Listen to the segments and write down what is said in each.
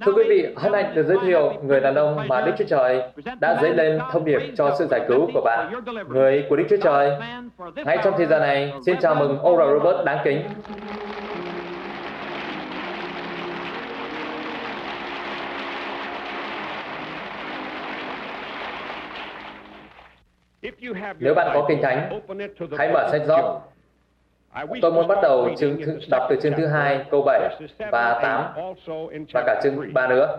Thưa quý vị, hôm nay được giới thiệu người đàn ông mà Đức Chúa Trời đã dấy lên thông điệp cho sự giải cứu của bạn, người của Đức Chúa Trời. Ngay trong thời gian này, xin chào mừng Oral Robert đáng kính. Nếu bạn có kinh thánh, hãy mở sách Job. Tôi muốn bắt đầu chương thứ, đọc từ chương thứ hai câu 7 và 8 và cả chương 3 nữa.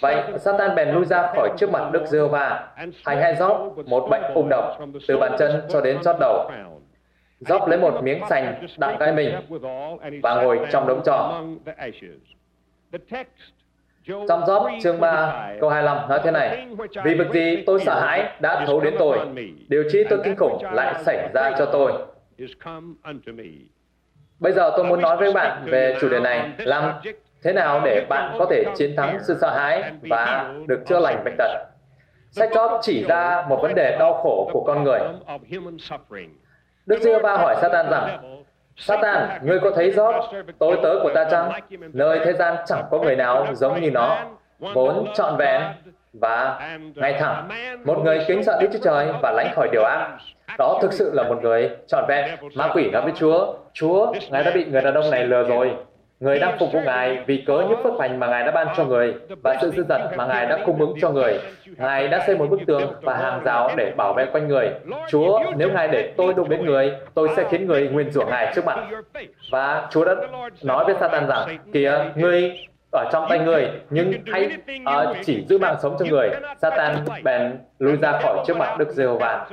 Vậy, Satan bèn lui ra khỏi trước mặt Đức Giê-hô-va, hành hai Job một bệnh ung độc từ bàn chân cho đến chót đầu. Job lấy một miếng sành đặng gai mình và ngồi trong đống trò. Trong Job chương 3 câu 25 nói thế này Vì việc gì tôi sợ hãi đã thấu đến tôi Điều chi tôi kinh khủng lại xảy ra cho tôi Bây giờ tôi muốn nói với bạn về chủ đề này Làm thế nào để bạn có thể chiến thắng sự sợ hãi và được chữa lành bệnh tật. Sách Job chỉ ra một vấn đề đau khổ của con người. Đức giê va hỏi Satan rằng Satan, ngươi có thấy Job, tôi tớ của ta chăng? Nơi thế gian chẳng có người nào giống như nó, vốn trọn vẹn và ngay thẳng. Một người kính sợ Đức Chúa Trời và lánh khỏi điều ác. Đó thực sự là một người trọn vẹn. Ma quỷ nói với Chúa, Chúa, Ngài đã bị người đàn ông này lừa rồi. Người đang phục vụ Ngài vì cớ những phước lành mà Ngài đã ban cho người và sự dư dật mà Ngài đã cung ứng cho người. Ngài đã xây một bức tường và hàng rào để bảo vệ quanh người. Chúa, nếu Ngài để tôi đụng đến người, tôi sẽ khiến người nguyên rủa Ngài trước mặt. Và Chúa đã nói với Satan rằng, kìa, ngươi ở trong tay người nhưng hãy uh, chỉ giữ mạng sống cho người. Satan bèn lui ra khỏi trước mặt Đức Giê-hô-va.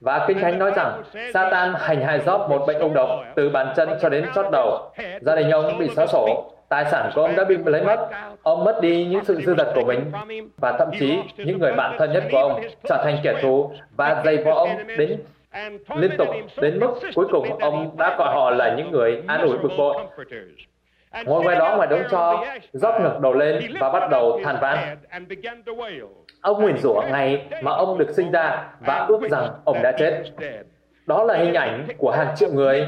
Và Kinh Thánh nói rằng Satan hành hại Job một bệnh ung độc từ bàn chân cho đến chót đầu. Gia đình ông bị xóa sổ tài sản của ông đã bị lấy mất. Ông mất đi những sự dư dật của mình và thậm chí những người bạn thân nhất của ông trở thành kẻ thù và dày vò ông đến liên tục đến mức cuối cùng ông đã gọi họ là những người an ủi bực bội Ngồi ngoài đó ngoài đống cho, dốc ngực đầu lên và bắt đầu than vãn. Ông nguyền rủa ngày mà ông được sinh ra và ước rằng ông đã chết. Đó là hình ảnh của hàng triệu người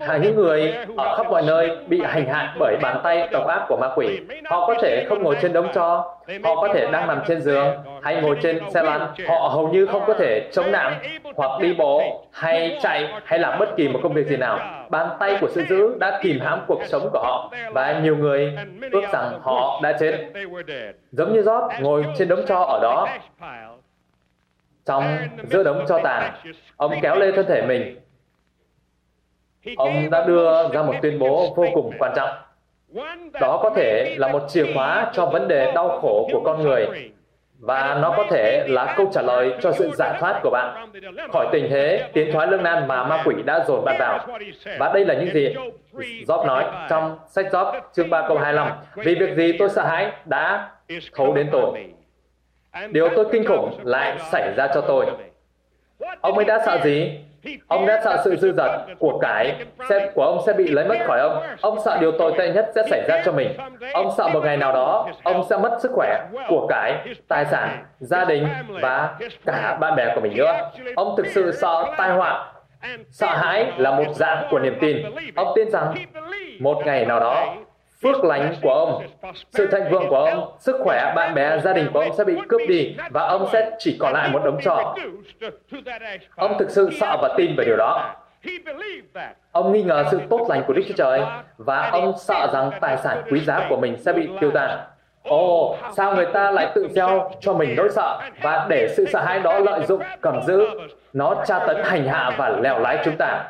Hàng những người ở khắp mọi nơi bị hành hạ bởi bàn tay độc ác của ma quỷ. Họ có thể không ngồi trên đống cho, họ có thể đang nằm trên giường hay ngồi trên xe lăn. Họ hầu như không có thể chống nặng hoặc đi bộ hay chạy hay làm bất kỳ một công việc gì nào. Bàn tay của sự dữ đã kìm hãm cuộc sống của họ và nhiều người ước rằng họ đã chết. Giống như Job ngồi trên đống cho ở đó trong giữa đống cho tàn, ông kéo lê thân thể mình ông đã đưa ra một tuyên bố vô cùng quan trọng. Đó có thể là một chìa khóa cho vấn đề đau khổ của con người và nó có thể là câu trả lời cho sự giải thoát của bạn khỏi tình thế tiến thoái lương nan mà ma quỷ đã dồn bạn vào. Và đây là những gì Job nói trong sách Job chương 3 câu 25. Vì việc gì tôi sợ hãi đã thấu đến tôi. Điều tôi kinh khủng lại xảy ra cho tôi. Ông ấy đã sợ gì? Ông đã sợ sự dư dật của cái sẽ, của ông sẽ bị lấy mất khỏi ông. Ông sợ điều tồi tệ nhất sẽ xảy ra cho mình. Ông sợ một ngày nào đó ông sẽ mất sức khỏe, của cái, tài sản, gia đình và cả bạn bè của mình nữa. Ông thực sự sợ tai họa. Sợ hãi là một dạng của niềm tin. Ông tin rằng một ngày nào đó phước lành của ông, sự thịnh vượng của ông, sức khỏe, bạn bè, gia đình của ông sẽ bị cướp đi và ông sẽ chỉ còn lại một đống trò. Ông thực sự sợ và tin về điều đó. Ông nghi ngờ sự tốt lành của Đức Chúa Trời và ông sợ rằng tài sản quý giá của mình sẽ bị tiêu tan. Ồ, oh, sao người ta lại tự gieo cho mình nỗi sợ và để sự sợ hãi đó lợi dụng, cầm giữ, nó tra tấn hành hạ và lèo lái chúng ta.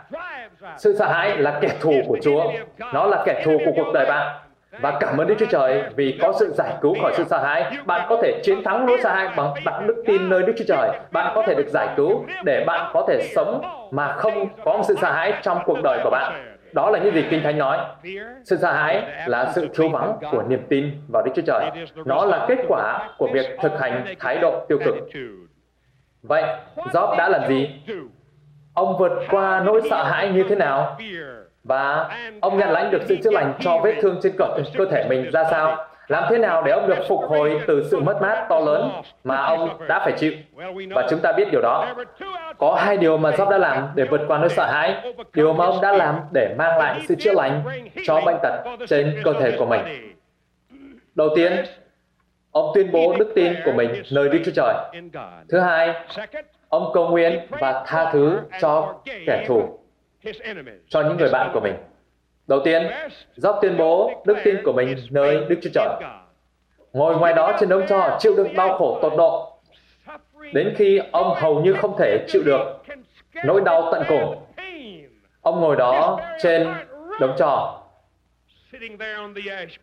Sự sợ hãi là kẻ thù của Chúa, nó là kẻ thù của cuộc đời bạn. Và cảm ơn Đức Chúa Trời vì có sự giải cứu khỏi sự sợ hãi. Bạn có thể chiến thắng nỗi sợ hãi bằng đặt đức tin nơi Đức Chúa Trời. Bạn có thể được giải cứu để bạn có thể sống mà không có một sự sợ hãi trong cuộc đời của bạn. Đó là những gì Kinh Thánh nói. Sự sợ hãi là sự thiếu vắng của niềm tin vào Đức Chúa Trời. Nó là kết quả của việc thực hành thái độ tiêu cực. Vậy, Job đã làm gì? Ông vượt qua nỗi sợ hãi như thế nào? Và ông nhận lãnh được sự chữa lành cho vết thương trên cơ, cơ thể mình ra sao? Làm thế nào để ông được phục hồi từ sự mất mát to lớn mà ông đã phải chịu? Và chúng ta biết điều đó. Có hai điều mà Job đã làm để vượt qua nỗi sợ hãi. Điều mà ông đã làm để mang lại sự chữa lành cho bệnh tật trên cơ thể của mình. Đầu tiên, ông tuyên bố đức tin của mình nơi Đức Chúa Trời. Thứ hai, ông cầu nguyện và tha thứ cho kẻ thù, cho những người bạn của mình. Đầu tiên, Job tuyên bố đức tin của mình nơi Đức Chúa Trời. Ngồi ngoài đó trên đống cho chịu đựng đau khổ tột độ, đến khi ông hầu như không thể chịu được nỗi đau tận cùng. Ông ngồi đó trên đống trò.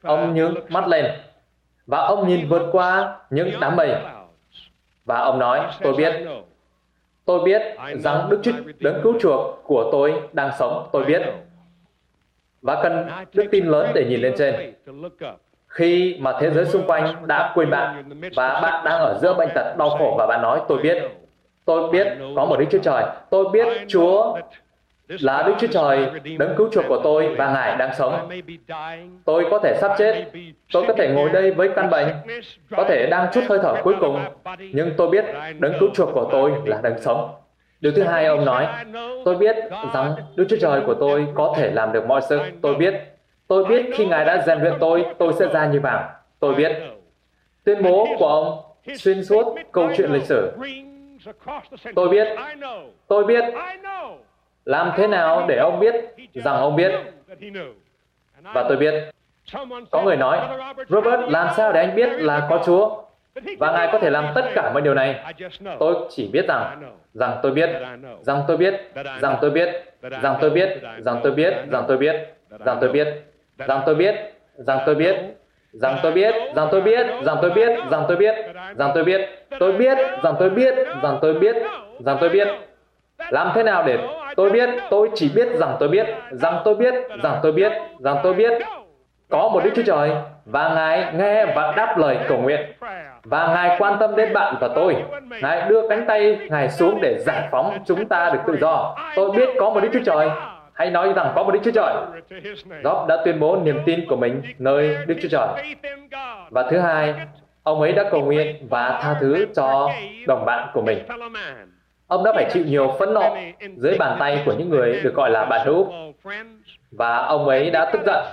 Ông nhướng mắt lên và ông nhìn vượt qua những đám mây. Và ông nói, tôi biết, tôi biết rằng Đức Chúa đấng cứu chuộc của tôi đang sống, tôi biết. Và cần đức tin lớn để nhìn lên trên. Khi mà thế giới xung quanh đã quên bạn và bạn đang ở giữa bệnh tật đau khổ và bạn nói, tôi biết, tôi biết có một Đức Chúa Trời, tôi biết Chúa là Đức Chúa Trời đấng cứu chuộc của tôi và Ngài đang sống. Tôi có thể sắp chết, tôi có thể ngồi đây với căn bệnh, có thể đang chút hơi thở cuối cùng, nhưng tôi biết đấng cứu chuộc của tôi là đấng sống. Điều thứ hai ông nói, tôi biết rằng Đức Chúa Trời của tôi có thể làm được mọi sự. Tôi biết, tôi biết khi Ngài đã rèn luyện tôi, tôi sẽ ra như vàng. Tôi biết. Tuyên bố của ông xuyên suốt câu chuyện lịch sử. Tôi biết, tôi biết, làm thế nào để ông biết rằng ông biết? Và tôi biết. Có người nói, Robert, làm sao để anh biết là có Chúa? Và Ngài có thể làm tất cả mọi điều này. Tôi chỉ biết rằng, rằng tôi biết, rằng tôi biết, rằng tôi biết, rằng tôi biết, rằng tôi biết, rằng tôi biết, rằng tôi biết, rằng tôi biết, rằng tôi biết, rằng tôi biết, rằng tôi biết, rằng tôi biết, rằng tôi biết, rằng tôi biết, tôi biết, rằng tôi biết, rằng tôi biết, rằng tôi biết. rằng tôi biết, làm thế nào để tôi biết, tôi chỉ biết rằng tôi biết, rằng tôi biết, rằng tôi biết, rằng tôi biết. Có một Đức Chúa Trời và Ngài nghe và đáp lời cầu nguyện. Và Ngài quan tâm đến bạn và tôi. Ngài đưa cánh tay Ngài xuống để giải phóng chúng ta được tự do. Tôi biết có một Đức Chúa Trời. Hãy nói rằng có một Đức Chúa Trời. Job đã tuyên bố niềm tin của mình nơi Đức Chúa Trời. Và thứ hai, ông ấy đã cầu nguyện và tha thứ cho đồng bạn của mình. Ông đã phải chịu nhiều phẫn nộ dưới bàn tay của những người được gọi là bạn hữu. Và ông ấy đã tức giận.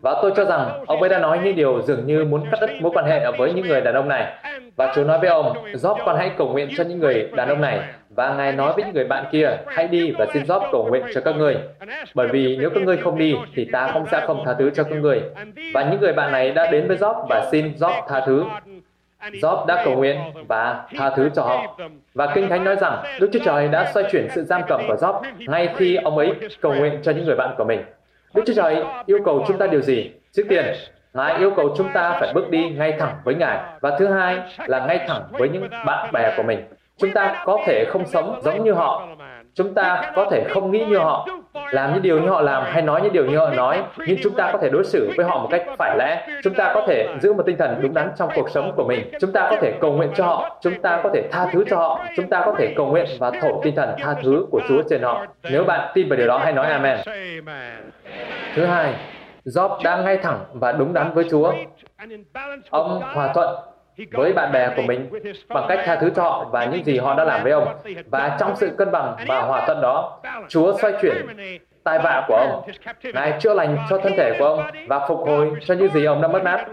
Và tôi cho rằng ông ấy đã nói những điều dường như muốn cắt đứt mối quan hệ với những người đàn ông này. Và Chúa nói với ông, Job con hãy cầu nguyện cho những người đàn ông này. Và Ngài nói với những người bạn kia, hãy đi và xin Job cầu nguyện cho các ngươi. Bởi vì nếu các ngươi không đi, thì ta không sẽ không tha thứ cho các ngươi. Và những người bạn này đã đến với Job và xin Job tha thứ. Job đã cầu nguyện và tha thứ cho họ. Và Kinh Thánh nói rằng Đức Chúa Trời đã xoay chuyển sự giam cầm của Job ngay khi ông ấy cầu nguyện cho những người bạn của mình. Đức Chúa Trời yêu cầu chúng ta điều gì? Trước tiên, Ngài yêu cầu chúng ta phải bước đi ngay thẳng với Ngài. Và thứ hai là ngay thẳng với những bạn bè của mình. Chúng ta có thể không sống giống như họ. Chúng ta có thể không nghĩ như họ, làm những điều như họ làm hay nói những điều như họ nói, nhưng chúng ta có thể đối xử với họ một cách phải lẽ. Chúng ta có thể giữ một tinh thần đúng đắn trong cuộc sống của mình. Chúng ta có thể cầu nguyện cho họ, chúng ta có thể tha thứ cho họ, chúng ta có thể cầu nguyện và thổ tinh thần tha thứ của Chúa trên họ. Nếu bạn tin vào điều đó, hãy nói Amen. Thứ hai, Job đang ngay thẳng và đúng đắn với Chúa. Ông hòa thuận với bạn bè của mình bằng cách tha thứ cho họ và những gì họ đã làm với ông. Và trong sự cân bằng và hòa thuận đó, Chúa xoay chuyển tai vạ của ông. Ngài chữa lành cho thân thể của ông và phục hồi cho những gì ông đã mất mát.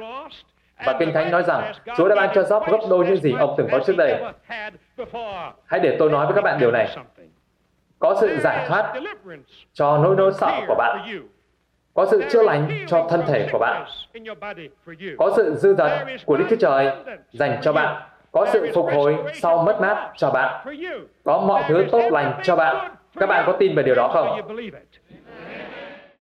Và Kinh Thánh nói rằng Chúa đã ban cho Job gấp đôi những gì ông từng có trước đây. Hãy để tôi nói với các bạn điều này. Có sự giải thoát cho nỗi nỗi sợ của bạn có sự chữa lành cho thân thể của bạn. Có sự dư dật của Đức Chúa Trời dành cho bạn. Có sự phục hồi sau mất mát cho bạn. Có mọi thứ tốt lành cho bạn. Các bạn có tin về điều đó không?